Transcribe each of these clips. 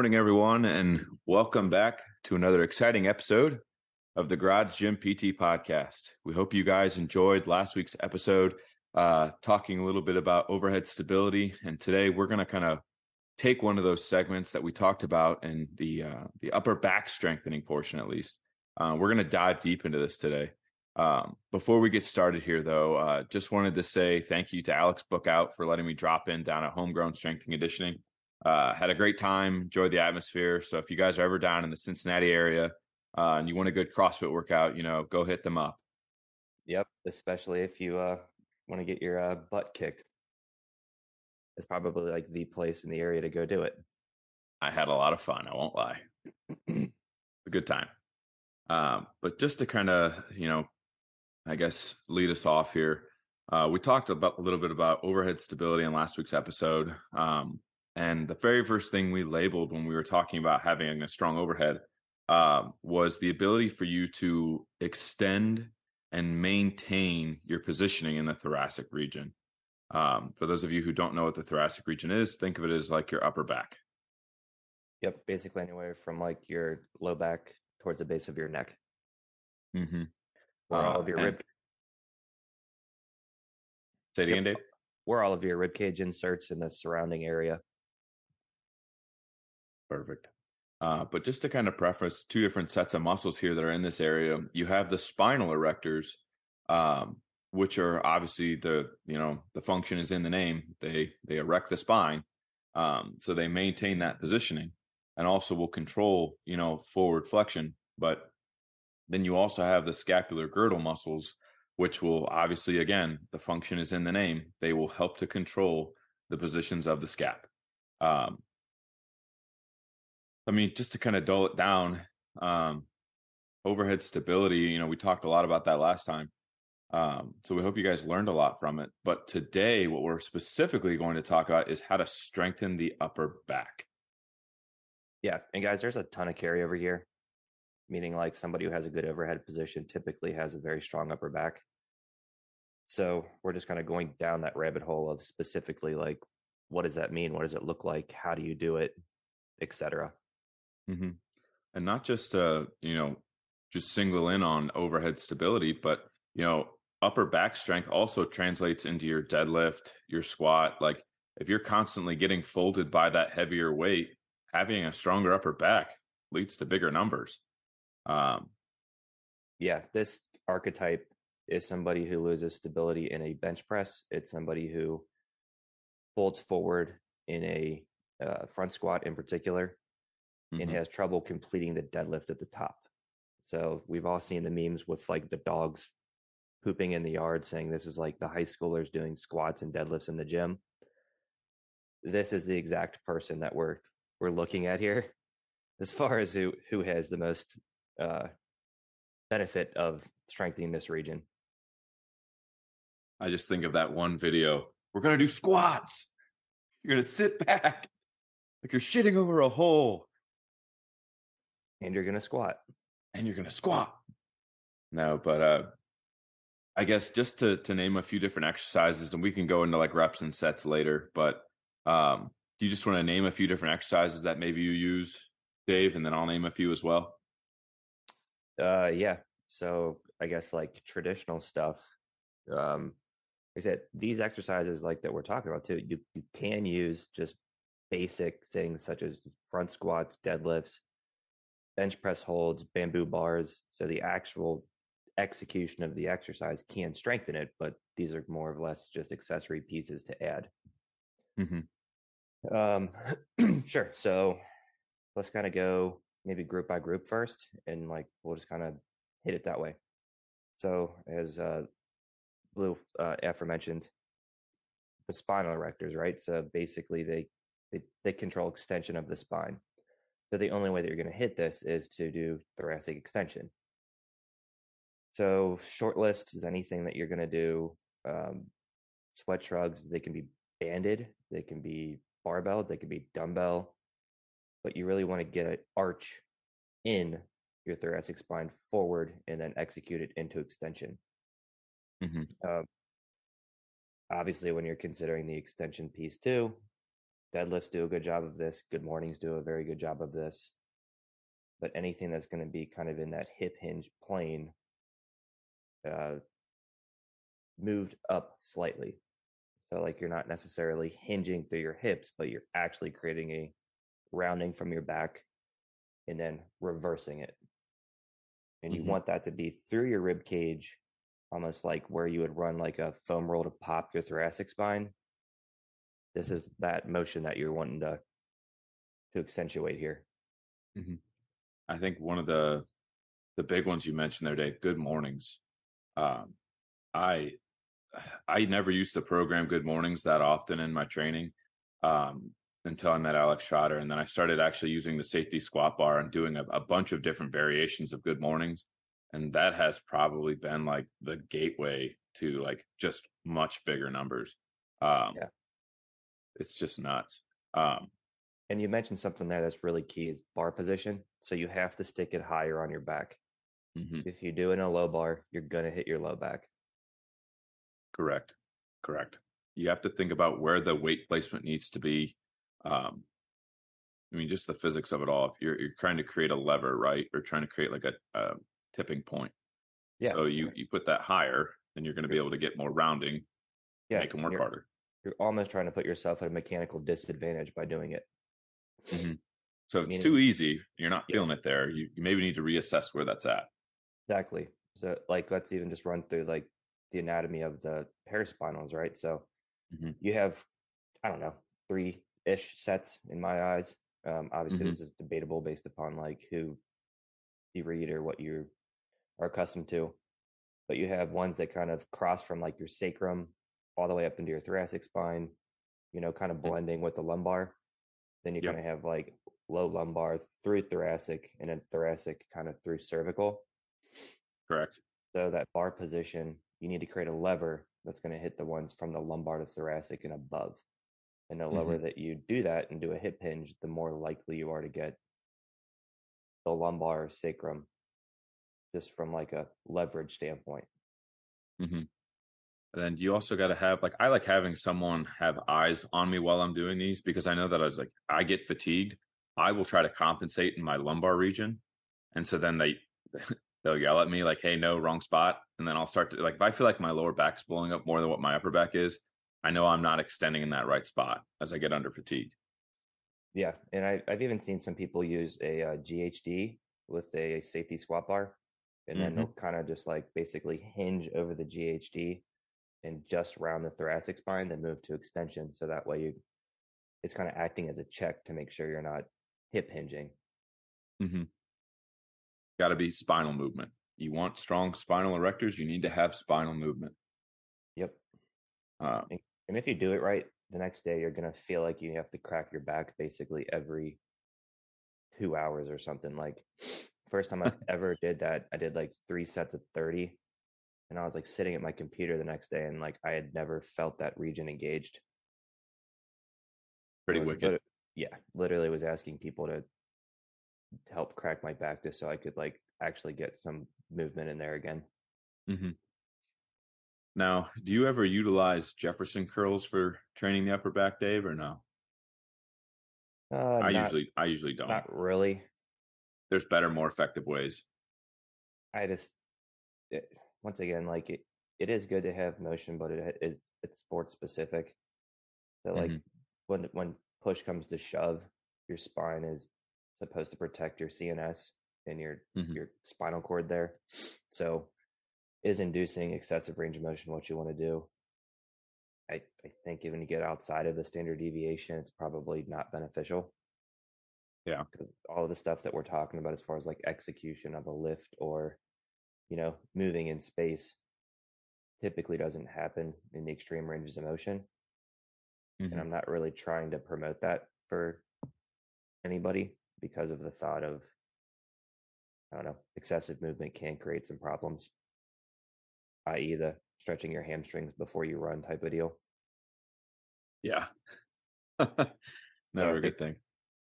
morning, everyone, and welcome back to another exciting episode of the Garage Gym PT podcast. We hope you guys enjoyed last week's episode, uh, talking a little bit about overhead stability. And today we're going to kind of take one of those segments that we talked about in the uh, the upper back strengthening portion, at least. Uh, we're going to dive deep into this today. Um, before we get started here, though, uh, just wanted to say thank you to Alex Bookout for letting me drop in down at Homegrown Strength and Conditioning. Uh, had a great time, enjoyed the atmosphere. So if you guys are ever down in the Cincinnati area uh, and you want a good CrossFit workout, you know, go hit them up. Yep, especially if you uh, want to get your uh, butt kicked. It's probably like the place in the area to go do it. I had a lot of fun. I won't lie. a good time. Um, but just to kind of, you know, I guess lead us off here. Uh, we talked about a little bit about overhead stability in last week's episode. Um, and the very first thing we labeled when we were talking about having a strong overhead um, was the ability for you to extend and maintain your positioning in the thoracic region. Um, for those of you who don't know what the thoracic region is, think of it as like your upper back. Yep, basically anywhere from like your low back towards the base of your neck. Mm-hmm. Where all of your rib. Say it again, Dave. Where all of your rib cage inserts in the surrounding area. Perfect. Uh, but just to kind of preface two different sets of muscles here that are in this area, you have the spinal erectors, um, which are obviously the you know the function is in the name. They they erect the spine, um, so they maintain that positioning, and also will control you know forward flexion. But then you also have the scapular girdle muscles, which will obviously again the function is in the name. They will help to control the positions of the scap. Um, I mean, just to kind of dull it down, um, overhead stability, you know, we talked a lot about that last time. Um, so we hope you guys learned a lot from it. But today, what we're specifically going to talk about is how to strengthen the upper back. Yeah. And guys, there's a ton of carryover here, meaning like somebody who has a good overhead position typically has a very strong upper back. So we're just kind of going down that rabbit hole of specifically like, what does that mean? What does it look like? How do you do it? Etc. Mm-hmm. And not just you know, just single in on overhead stability, but you know, upper back strength also translates into your deadlift, your squat. Like if you're constantly getting folded by that heavier weight, having a stronger upper back leads to bigger numbers. Um, yeah, this archetype is somebody who loses stability in a bench press. It's somebody who folds forward in a uh, front squat in particular mm-hmm. and has trouble completing the deadlift at the top. So we've all seen the memes with like the dogs pooping in the yard saying this is like the high schoolers doing squats and deadlifts in the gym. This is the exact person that we're we're looking at here as far as who who has the most uh, benefit of strengthening this region. I just think of that one video. We're gonna do squats. You're gonna sit back like you're shitting over a hole and you're to squat. And you're to squat. No but uh i guess just to to name a few different exercises and we can go into like reps and sets later but um do you just want to name a few different exercises that maybe you use dave and then i'll name a few as well? Uh yeah. So i guess like traditional stuff um like I said, these exercises like that we're talking about too, you, you can use just basic things such as front squats, deadlifts, bench press holds, bamboo bars. So the actual execution of the exercise can strengthen it, but these are more or less just accessory pieces to add. Mm-hmm. Um, sure. So let's kind of go maybe group by group first, and like we'll just kind of hit it that way. So as uh, Lou uh, aforementioned, the spinal erectors, right? So basically, they they they control extension of the spine. So the only way that you're going to hit this is to do thoracic extension. So short list is anything that you're going to do. Um, sweat shrugs, they can be banded, they can be barbell, they can be dumbbell, but you really want to get an arch in your thoracic spine forward and then execute it into extension. Mm-hmm. Um, obviously, when you're considering the extension piece too, deadlifts do a good job of this, good mornings do a very good job of this. But anything that's going to be kind of in that hip hinge plane uh, moved up slightly. So, like, you're not necessarily hinging through your hips, but you're actually creating a rounding from your back and then reversing it. And you Mhm. want that to be through your rib cage, almost like where you would run like a foam roll to pop your thoracic spine. This is that motion that you're wanting to to accentuate here. I think one of the the big ones you mentioned there, Dave. Good mornings. Um, I I never used to program good mornings that often in my training um, until I met Alex Schroeder, and then I started actually using the safety squat bar and doing a, a bunch of different variations of good mornings, and that has probably been like the gateway to like just much bigger numbers. Um, Yeah. It's just nuts. Um, And you mentioned something there that's really key is bar position. So you have to stick it higher on your back. mhm. If you do it in a low bar, you're gonna hit your low back. Correct. Correct. You have to think about where the weight placement needs to be. Um, I mean, just the physics of it all. If you're you're trying to create a lever, right, or trying to create like a, a tipping point, Yeah. so you you put that higher, then you're going to be able to get more rounding, yeah, make them work harder. You're almost trying to put yourself at a mechanical disadvantage by doing it. So it's Meaning- too easy, you're not Yeah. feeling it there. You, you maybe need to reassess where that's at. Exactly. So like let's even just run through like the anatomy of the paraspinals, right? So Mhm. you have I don't know, three ish sets in my eyes. Um obviously Mhm. this is debatable based upon like who you read or what you are accustomed to. But you have ones that kind of cross from like your sacrum all the way up into your thoracic spine, you know, kind of blending with the lumbar. Then you Yep. kind of have like low lumbar through thoracic and then thoracic kind of through cervical. Correct. So that bar position, you need to create a lever that's going to hit the ones from the lumbar to thoracic and above. And the lower mm-hmm. that you do that and do a hip hinge, the more likely you are to get the lumbar sacrum just from like a leverage standpoint. Mm-hmm. And then you also got to have like I like having someone have eyes on me while I'm doing these because I know that I was like I get fatigued. I will try to compensate in my lumbar region, and so then they they'll yell at me like, "Hey, no, wrong spot," and then I'll start to like if I feel like my lower back's blowing up more than what my upper back is, I know I'm not extending in that right spot as I get under fatigue. Yeah. And I, I've even seen some people use a uh, GHD with a safety squat bar. And then Mhm. they'll kind of just like basically hinge over the GHD and just round the thoracic spine, then move to extension. So that way you, it's kind of acting as a check to make sure you're not hip hinging. Mm-hmm. Got to be spinal movement. You want strong spinal erectors, you need to have spinal movement. Yep. Um, And if you do it right, the next day you're gonna feel like you have to crack your back basically every two hours or something. Like first time I ever did that, I did like three sets of thirty, and I was like sitting at my computer the next day, and like I had never felt that region engaged. pretty wicked. lit- yeah, literally was asking people to help crack my back just so I could like actually get some movement in there again. Mm-hmm. Now, do you ever utilize Jefferson curls for training the upper back, Dave, or no? Uh, I not, usually, I usually don't. not really. There's better, more effective ways. I just it, once again like it it is good to have motion, but it is it's sports specific. So like Mhm. when when push comes to shove, your spine is supposed to protect your CNS and your Mhm. your spinal cord there. So is inducing excessive range of motion what you want to do? I, I think when you get outside of the standard deviation, it's probably not beneficial. Yeah. Because all of the stuff that we're talking about as far as like execution of a lift or, you know, moving in space typically doesn't happen in the extreme ranges of motion. Mhm. And I'm not really trying to promote that for anybody because of the thought of, I don't know, excessive movement can create some problems, i.e., the stretching your hamstrings before you run type of deal. Yeah. So Never I a good thing.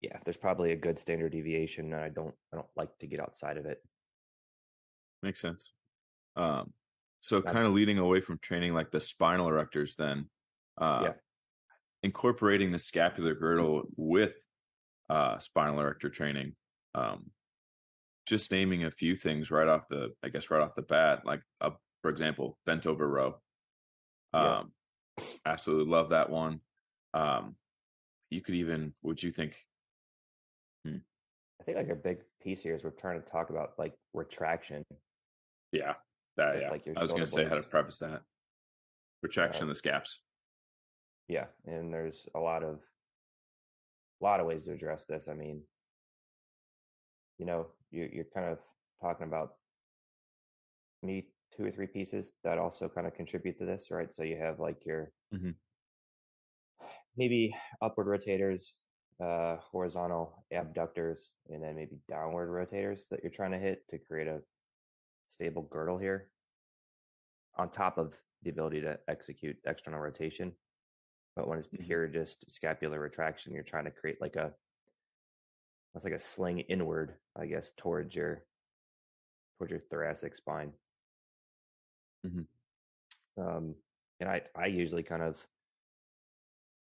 Yeah, there's probably a good standard deviation, and I don't, I don't like to get outside of it. Makes sense. Um, so Yeah. kind of leading away from training like the spinal erectors, then. Uh, Yeah. incorporating the scapular girdle with uh, spinal erector training. Um, just naming a few things right off the, I guess, right off the bat, like uh, for example, bent over row. Um, yeah. absolutely love that one. Um, you could even, would you think? Hmm. I think like a big piece here is we're trying to talk about like retraction. Yeah, that yeah. Like I was going to say how to preface that. Retraction uh, scaps. Yeah, and there's a lot of a lot of ways to address this. I mean, you know, you, you're kind of talking about maybe two or three pieces that also kind of contribute to this, right? So you have like your mm-hmm. maybe upward rotators, uh, horizontal abductors, and then maybe downward rotators that you're trying to hit to create a stable girdle here. On top of the ability to execute external rotation, but when it's mm-hmm. pure just scapular retraction, you're trying to create like a it's like a sling inward, I guess, towards your towards your thoracic spine. Mm-hmm. Um, and I I usually kind of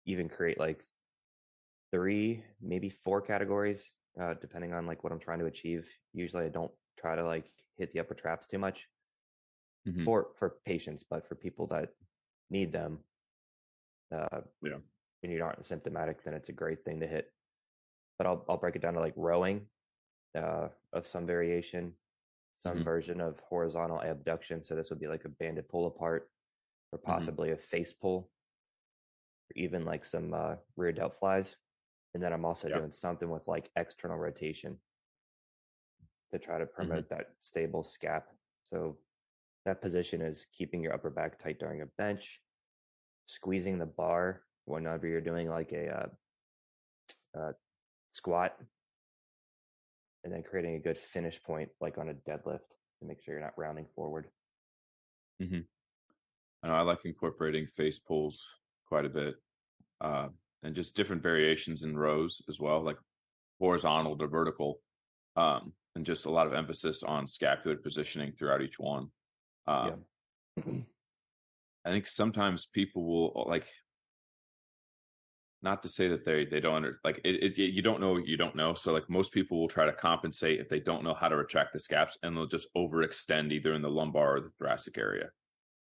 even create like three, maybe four categories, uh, depending on like what I'm trying to achieve. Usually, I don't try to like hit the upper traps too much mm-hmm. for for patients, but for people that need them, uh, yeah, and you aren't symptomatic, then it's a great thing to hit but I'll I'll break it down to like rowing, uh, of some variation, some mm-hmm. version of horizontal abduction. So this would be like a banded pull apart, or mm-hmm. possibly mm-hmm. a face pull, or even like some uh, rear delt flies. And then I'm also yep. doing something with like external rotation to try to mm-hmm. promote mm-hmm. that stable scap. So that position is keeping your upper back tight during a bench, squeezing the bar whenever you're doing like a uh, uh, squat, and then creating a good finish point, like on a deadlift, to make sure you're not rounding forward. Mm-hmm. I know I like incorporating face pulls quite a bit, uh, and just different variations in rows as well, like horizontal to vertical, um, and just a lot of emphasis on scapular positioning throughout each one. Um, yeah. I think sometimes people will like not to say that they they don't under, like it, it, you don't know you don't know so like most people will try to compensate if they don't know how to retract the scaps and they'll just overextend either in the lumbar or the thoracic area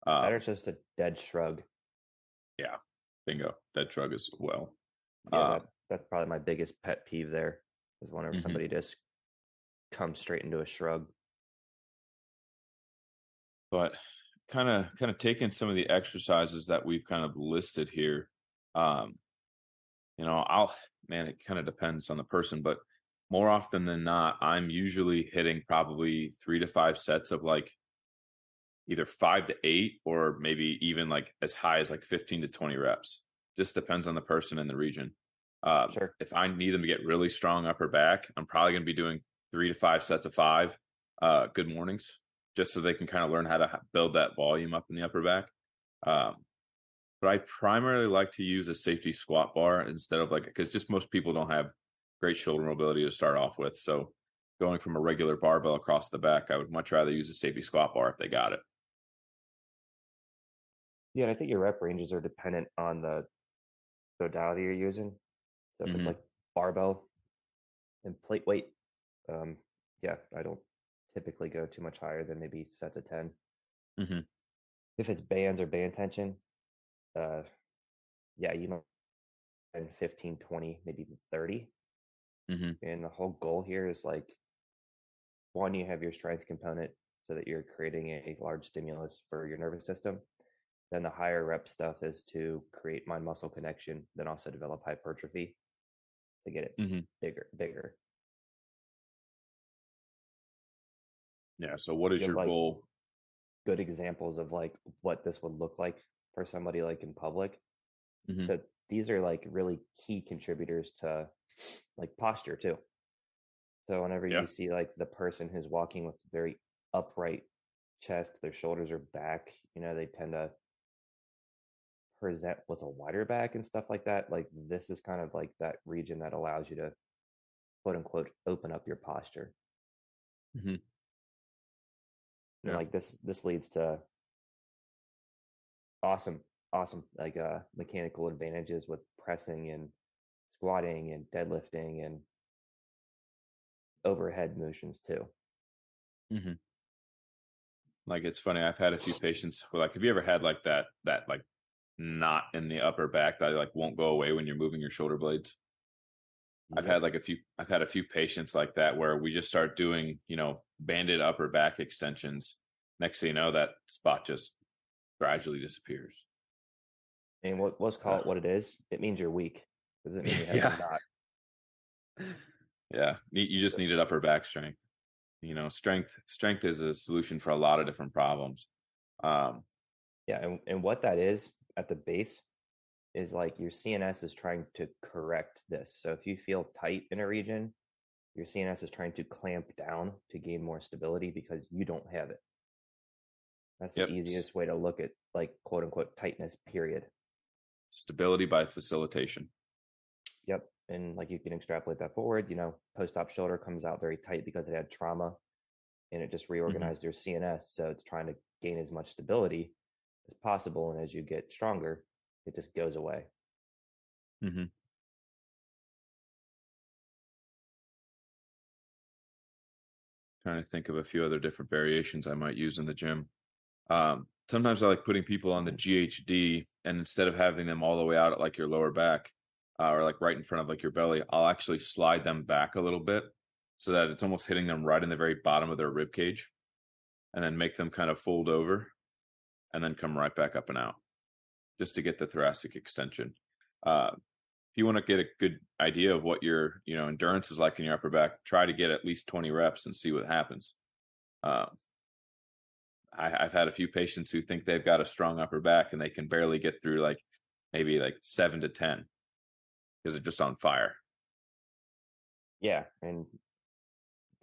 um, that is just a dead shrug yeah bingo dead shrug as well yeah um, that, that's probably my biggest pet peeve there is whenever mm-hmm. somebody just comes straight into a shrug but kind of kind of taking some of the exercises that we've kind of listed here um you know, I'll man, it kind of depends on the person, but more often than not, I'm usually hitting probably three to five sets of like either five to eight or maybe even like as high as like 15 to 20 reps. Just depends on the person and the region. Uh, sure. If I need them to get really strong upper back, I'm probably going to be doing three to five sets of five uh, good mornings just so they can kind of learn how to build that volume up in the upper back. Um, but I primarily like to use a safety squat bar instead of like because just most people don't have great shoulder mobility to start off with. So going from a regular barbell across the back, I would much rather use a safety squat bar if they got it. Yeah, and I think your rep ranges are dependent on the modality you're using. So if mm-hmm. it's like barbell and plate weight, um, yeah, I don't typically go too much higher than maybe sets of 10. Mm-hmm. If it's bands or band tension, uh, yeah, you know, and 15, 20, maybe even 30. Mm-hmm. And the whole goal here is like, one, you have your strength component so that you're creating a large stimulus for your nervous system. Then the higher rep stuff is to create mind muscle connection, then also develop hypertrophy to get it mm-hmm. bigger, bigger. Yeah. So, what is your like goal? Good examples of like what this would look like for somebody like in public. Mm-hmm. So these are like really key contributors to like posture too. So whenever yeah. you see like the person who's walking with very upright chest, their shoulders are back, you know, they tend to present with a wider back and stuff like that. Like this is kind of like that region that allows you to quote unquote open up your posture. Mm-hmm. Yeah. Like this this leads to awesome awesome like uh mechanical advantages with pressing and squatting and deadlifting and overhead motions too. Mm-hmm. Like it's funny. I've had a few patients who like, have you ever had like that that like knot in the upper back that like won't go away when you're moving your shoulder blades? I've had like a few I've had a few patients like that where we just start doing, you know, banded upper back extensions. Next thing you know, that spot just gradually disappears. And what let's call it what it is. It means you're weak. Does it mean you have yeah. not? Yeah. You just needed upper back strength. You know, strength strength is a solution for a lot of different problems. Um yeah, and, and what that is at the base is like your CNS is trying to correct this. So if you feel tight in a region, your CNS is trying to clamp down to gain more stability because you don't have it. That's the yep. easiest way to look at like quote unquote tightness, period. Stability by facilitation. Yep. And like you can extrapolate that forward, you know, post op shoulder comes out very tight because it had trauma and it just mm-hmm. reorganized mm-hmm. your CNS. So it's trying to gain as much stability as possible. And as you get stronger, it just goes away. Mm-hmm. Trying to think of a few other different variations I might use in the gym. Um, sometimes I like putting people on the GHD, and instead of having them all the way out at like your lower back uh, or like right in front of like your belly, I'll actually slide them back a little bit so that it's almost hitting them right in the very bottom of their rib cage, and then make them kind of fold over, and then come right back up and out just to get the thoracic extension. Uh, if you want to get a good idea of what your you know endurance is like in your upper back, try to get at least 20 reps and see what happens. Uh, I, have had a few patients who think they've got a strong upper back and they can barely get through like maybe like seven to 10 because they're just on fire. Yeah. And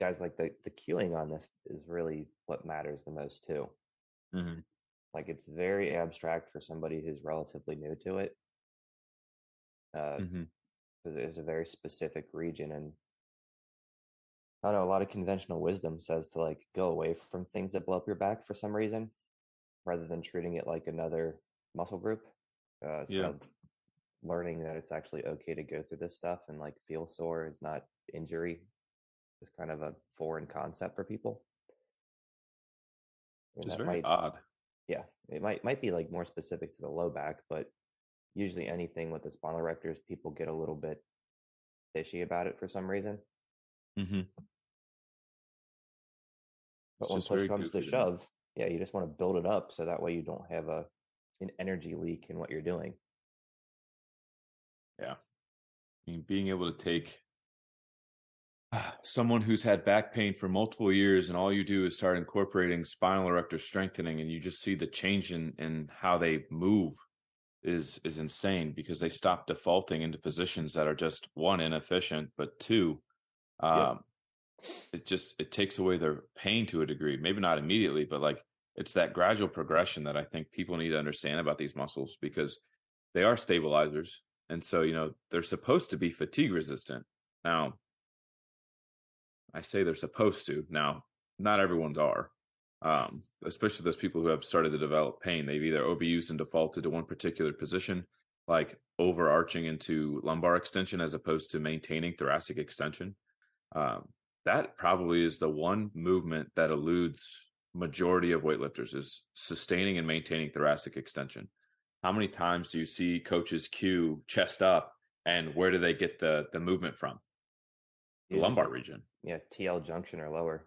guys, like the, the cueing on this is really what matters the most too. Mm-hmm. Like it's very abstract for somebody who's relatively new to it. Uh, mm-hmm. It's a very specific region, and I don't know. A lot of conventional wisdom says to like go away from things that blow up your back for some reason, rather than treating it like another muscle group. Uh, so yeah. learning that it's actually okay to go through this stuff and like feel sore is not injury is kind of a foreign concept for people. It's very might, odd yeah, it might might be like more specific to the low back, but usually anything with the spinal erectors, people get a little bit fishy about it for some reason. Mm-hmm. But it's when push comes to shove, yeah, you just want to build it up so that way you don't have a an energy leak in what you're doing. Yeah. I mean, being able to take someone who's had back pain for multiple years and all you do is start incorporating spinal erector strengthening and you just see the change in in how they move is is insane because they stop defaulting into positions that are just one inefficient but two um it just it takes away their pain to a degree maybe not immediately but like it's that gradual progression that i think people need to understand about these muscles because they are stabilizers and so you know they're supposed to be fatigue resistant. Now I say they're supposed to. Now, not everyone's are. Um, especially those people who have started to develop pain. They've either overused and defaulted to one particular position, like overarching into lumbar extension as opposed to maintaining thoracic extension. Um, that probably is the one movement that eludes majority of weightlifters is sustaining and maintaining thoracic extension. How many times do you see coaches cue chest up and where do they get the the movement from? The lumbar region yeah TL junction or lower.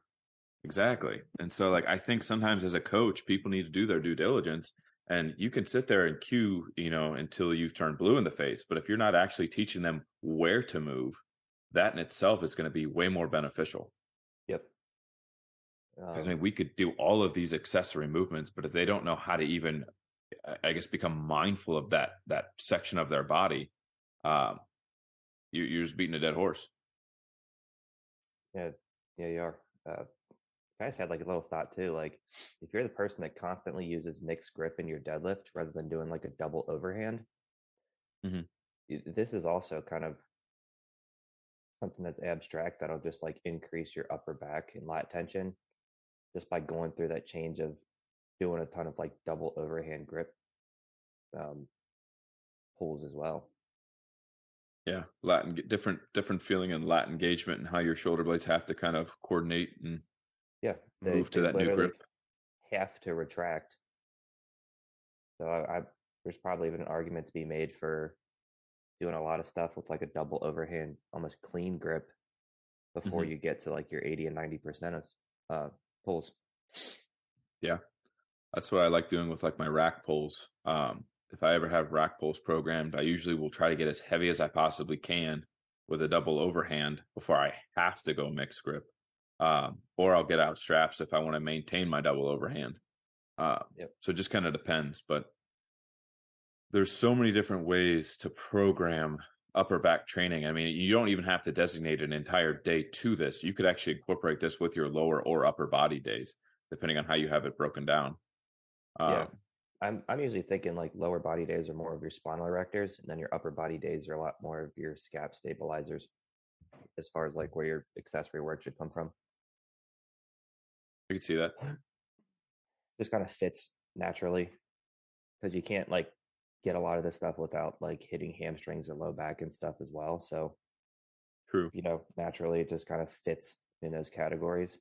Exactly. And so like I think sometimes as a coach, people need to do their due diligence and you can sit there and cue, you know, until you turn blue in the face, but if you're not actually teaching them where to move, that in itself is going to be way more beneficial. Yep. Um, I mean, we could do all of these accessory movements, but if they don't know how to even, I guess, become mindful of that that section of their body, um, you, you're just beating a dead horse. Yeah, yeah, you are. Uh, I just had like a little thought too. Like, if you're the person that constantly uses mixed grip in your deadlift rather than doing like a double overhand, mm-hmm. this is also kind of something that's abstract that'll just like increase your upper back and lat tension just by going through that change of doing a ton of like double overhand grip. um, pulls as well. Yeah, Latin different different feeling and Latin engagement and how your shoulder blades have to kind of coordinate and yeah they, move to that new grip. Have to retract. So I, I there's probably even an argument to be made for doing a lot of stuff with like a double overhand, almost clean grip before mm-hmm. you get to like your 80 and 90 percent of uh, pulls. Yeah, that's what I like doing with like my rack pulls. Um, if I ever have rack pulls programmed, I usually will try to get as heavy as I possibly can with a double overhand before I have to go mixed grip. Um, or I'll get out straps if I want to maintain my double overhand. Uh, yep. So it just kind of depends. But there's so many different ways to program upper back training. I mean, you don't even have to designate an entire day to this. You could actually incorporate this with your lower or upper body days, depending on how you have it broken down. Um, yeah. I'm I'm usually thinking like lower body days are more of your spinal erectors, and then your upper body days are a lot more of your scap stabilizers, as far as like where your accessory work should come from. I can see that. Just kind of fits naturally because you can't like get a lot of this stuff without like hitting hamstrings or low back and stuff as well. So, true. You know, naturally it just kind of fits in those categories.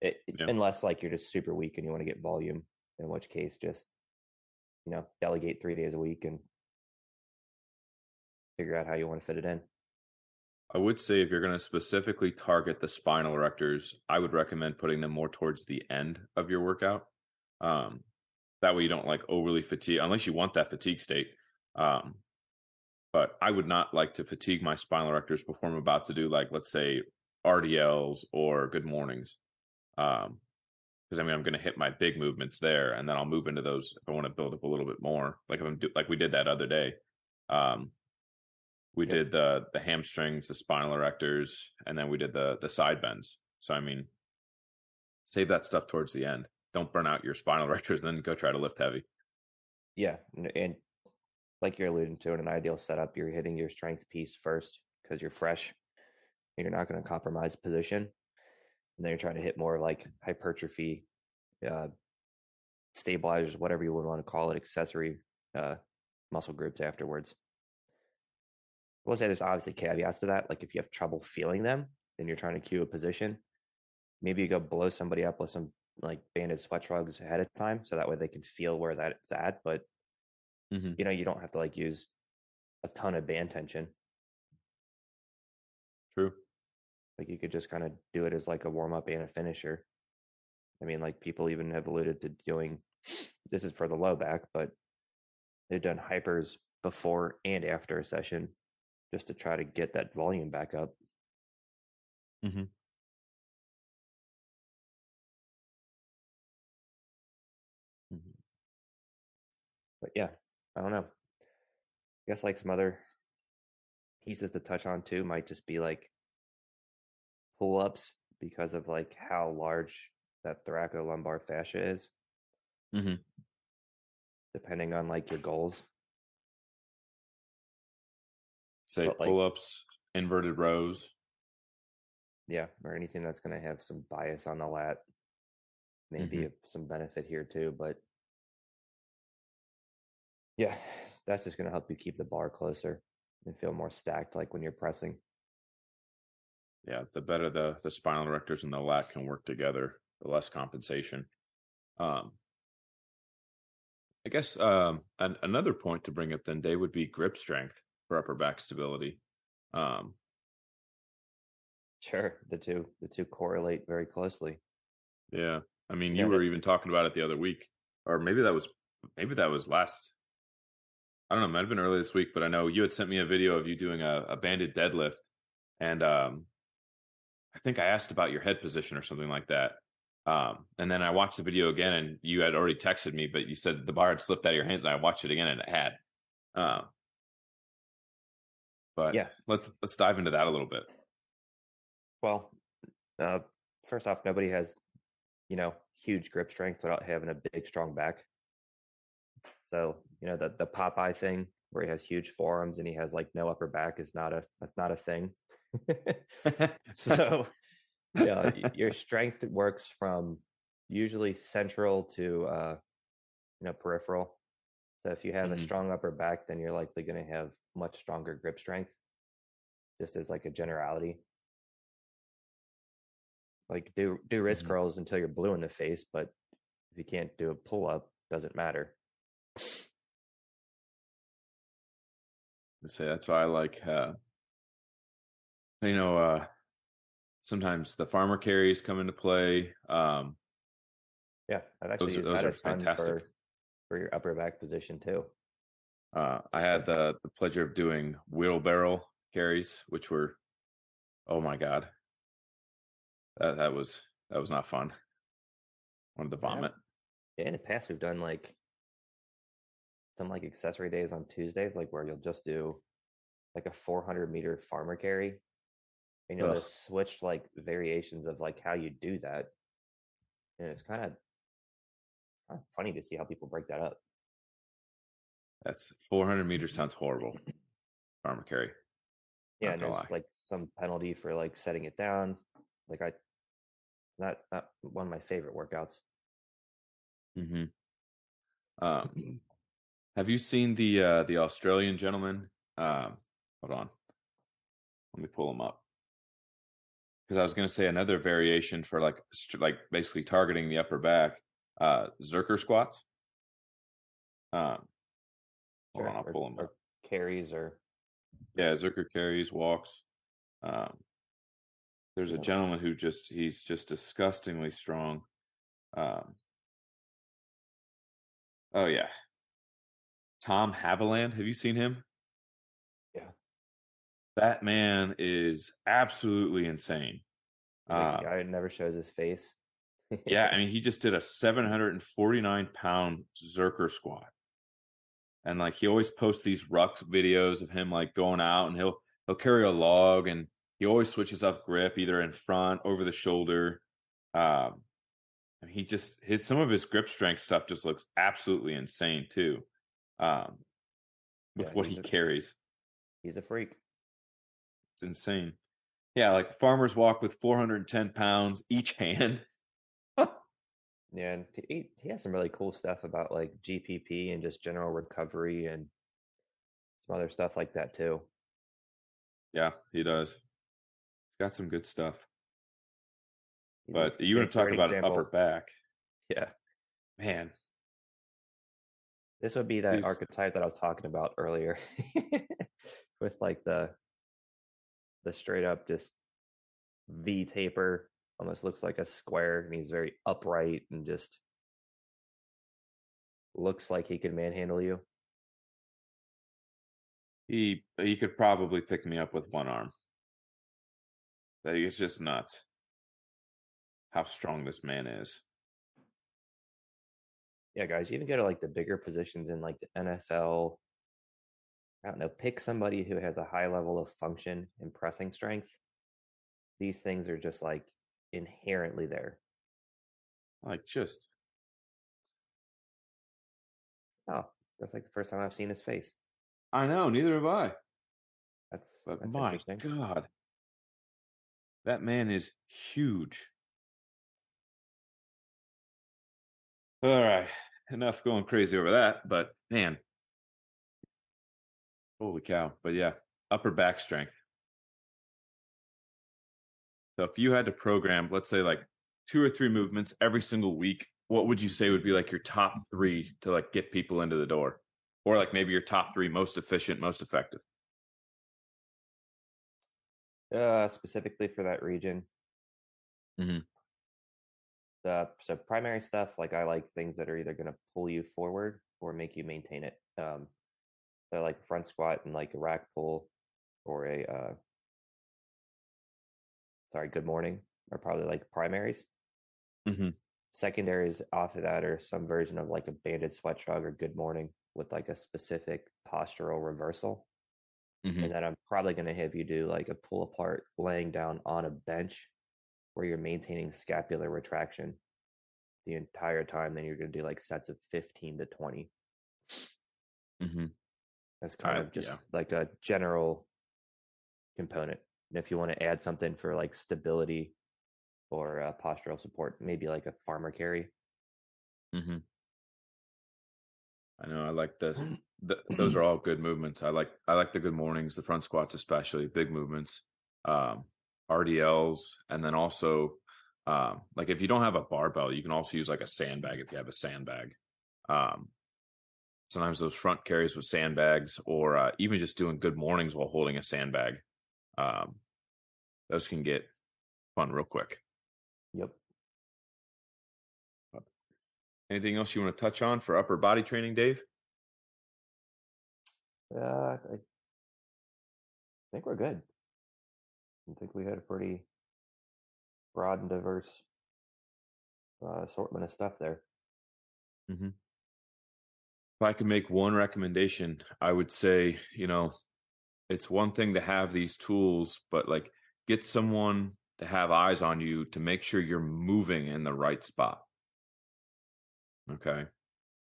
It, yeah. Unless like you're just super weak and you want to get volume, in which case just you know delegate three days a week and figure out how you want to fit it in. I would say if you're going to specifically target the spinal erectors, I would recommend putting them more towards the end of your workout. Um, that way you don't like overly fatigue unless you want that fatigue state. Um, but I would not like to fatigue my spinal erectors before I'm about to do like let's say RDLs or good mornings. Um, because I mean I'm going to hit my big movements there, and then I'll move into those if I want to build up a little bit more. Like if I'm do, like we did that other day. Um, we yep. did the the hamstrings, the spinal erectors, and then we did the the side bends. So I mean, save that stuff towards the end don't burn out your spinal erectors and then go try to lift heavy. Yeah, and like you're alluding to, in an ideal setup, you're hitting your strength piece first because you're fresh. And you're not going to compromise position, and then you're trying to hit more like hypertrophy, uh, stabilizers, whatever you would want to call it, accessory uh, muscle groups afterwards. I will say there's obviously caveats to that. Like if you have trouble feeling them, then you're trying to cue a position. Maybe you go blow somebody up with some like banded sweat shrugs ahead of time so that way they can feel where that's at but mm-hmm. you know you don't have to like use a ton of band tension true like you could just kind of do it as like a warm up and a finisher i mean like people even have alluded to doing this is for the low back but they've done hypers before and after a session just to try to get that volume back up mm-hmm. but yeah, I don't know. I guess like some other pieces to touch on too might just be like pull ups because of like how large that thoracolumbar fascia is. Mm-hmm. Depending on like your goals. Say but, pull ups, like, inverted rows. Yeah, or anything that's going to have some bias on the lat. Maybe mm-hmm. some benefit here too, but yeah, that's just going to help you keep the bar closer and feel more stacked like when you're pressing. Yeah, the better the the spinal erectors and the lat can work together, the less compensation. Um, I guess um, an, another point to bring up then, Dave, would be grip strength for upper back stability. Um, sure, the two the two correlate very closely. Yeah, I mean, you yeah, were even talking about it the other week, or maybe that was maybe that was last I don't know, might have been early this week, but I know you had sent me a video of you doing a, a banded deadlift, and um, I think I asked about your head position or something like that. Um, and then I watched the video again, and you had already texted me, but you said the bar had slipped out of your hands, and I watched it again, and it had. Um, but yeah, let's let's dive into that a little bit. Well, uh, first off, nobody has, you know, huge grip strength without having a big, strong back. So you know the the Popeye thing where he has huge forearms and he has like no upper back is not a that's not a thing. so yeah, your strength works from usually central to uh, you know peripheral. So if you have Mhm. a strong upper back, then you're likely going to have much stronger grip strength, just as like a generality. Like do do wrist Mhm. curls until you're blue in the face, but if you can't do a pull up, doesn't matter. I say that's why I like uh you know uh sometimes the farmer carries come into play. Um Yeah, I've actually Those those that are fantastic. for for your upper back position too. uh I had the the pleasure of doing wheelbarrow carries, which were oh my god. That that was that was not fun. Wanted to Yeah. vomit. Yeah, in the past we've done like some like accessory days on Tuesdays, like where you'll just do like a 400 meter farmer carry, and you'll Ugh. just switch like variations of like how you do that, and it's kind of kind of funny to see how people break that up. That's 400 meters sounds horrible. Farmer carry. Yeah, and there's lie. like some penalty for like setting it down. Like I, not not one of my favorite workouts. Mm-hmm. Um, have you seen the uh, the Australian gentleman? Um, hold on, let me pull him up because I was going to say another variation for like like basically targeting the upper back, uh, Zercher squats. Um, hold on, I'll pull him or up. Carries or Yeah, Zercher carries, walks. Um, there's a gentleman who just he's just disgustingly strong. Um, oh yeah, Tom Haviland. Have you seen him? That man is absolutely insane. like Uh, guy never shows his face. yeah, I mean, he just did a 749 pound Zercher squat. And like he always posts these rucks videos of him like going out and he'll he'll carry a log and he always switches up grip either in front, over the shoulder. Um and he just his some of his grip strength stuff just looks absolutely insane too. Um with Yeah, what he a- carries. He's a freak. It's insane. Yeah, like farmers walk with 410 pounds each hand. Yeah, and he he has some really cool stuff about like GPP and just general recovery and some other stuff like that too. Yeah, he does. He's got some good stuff. He's a But you want to talk about example. upper back, Yeah, man. this would be that Dude. archetype that I was talking about earlier, with like the the straight up just V taper, almost looks like a square, and he's very upright and just looks like he can manhandle you. He he could probably pick me up with one arm. That is just nuts. How strong this man is. Yeah, guys, you even go to like the bigger positions in like the NFL. I don't know, pick somebody who has a high level of function and pressing strength. These things are just like inherently there. Like just Oh, that's like the first time I've seen his face. I know, neither have I. That's But that's my. God. That man is huge. All right. Enough going crazy over that, but man. Holy cow. But yeah, upper back strength. So if you had to program, let's say like two or three movements every single week, what would you say would be like your top three to like get people into the door? Or like maybe your top three most efficient, most effective? Uh, specifically for that region. Mm-hmm. The so primary stuff, like I like things that are either going to pull you forward or make you maintain it. Um, so like front squat and like a rack pull or a uh, sorry, good morning are probably like primaries. Mhm. Secondaries off of that are some version of like a banded sweat shrug or good morning with like a specific postural reversal. Mhm. and then I'm probably going to have you do like a pull apart laying down on a bench where you're maintaining scapular retraction the entire time. Then you're going to do like sets of 15 to 20. Mhm. That's kind I- of just yeah. like a general component. And if you want to add something for like stability or uh, postural support, maybe like a farmer carry. Mm-hmm. I know. I like this. The, those are all good movements. I like I like the good mornings, the front squats especially, big movements, um, RDLs, and then also um, like if you don't have a barbell, you can also use like a sandbag if you have a sandbag. Um, sometimes those front carries with sandbags, or uh, even just doing good mornings while holding a sandbag. Um, those can get fun real quick. Yep. Anything else you want to touch on for upper body training, Dave? Uh, I think we're good. I think we had a pretty broad and diverse uh, assortment of stuff there. Mm-hmm. If I could make one recommendation, I would say, you know, it's one thing to have these tools, but like get someone to have eyes on you to make sure you're moving in the right spot. Okay.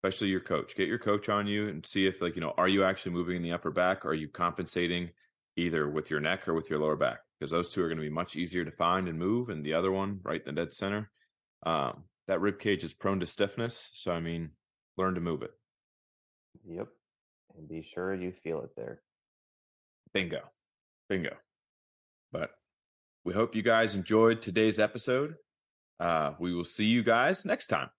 Especially your coach. Get your coach on you and see if, like, you know, are you actually moving in the upper back? Or are you compensating either with your neck or with your lower back? Because those two are going to be much easier to find and move. And the other one, right in the dead center, um, that rib cage is prone to stiffness. So, I mean, learn to move it. Yep. And be sure you feel it there. Bingo. Bingo. But we hope you guys enjoyed today's episode. Uh, we will see you guys next time.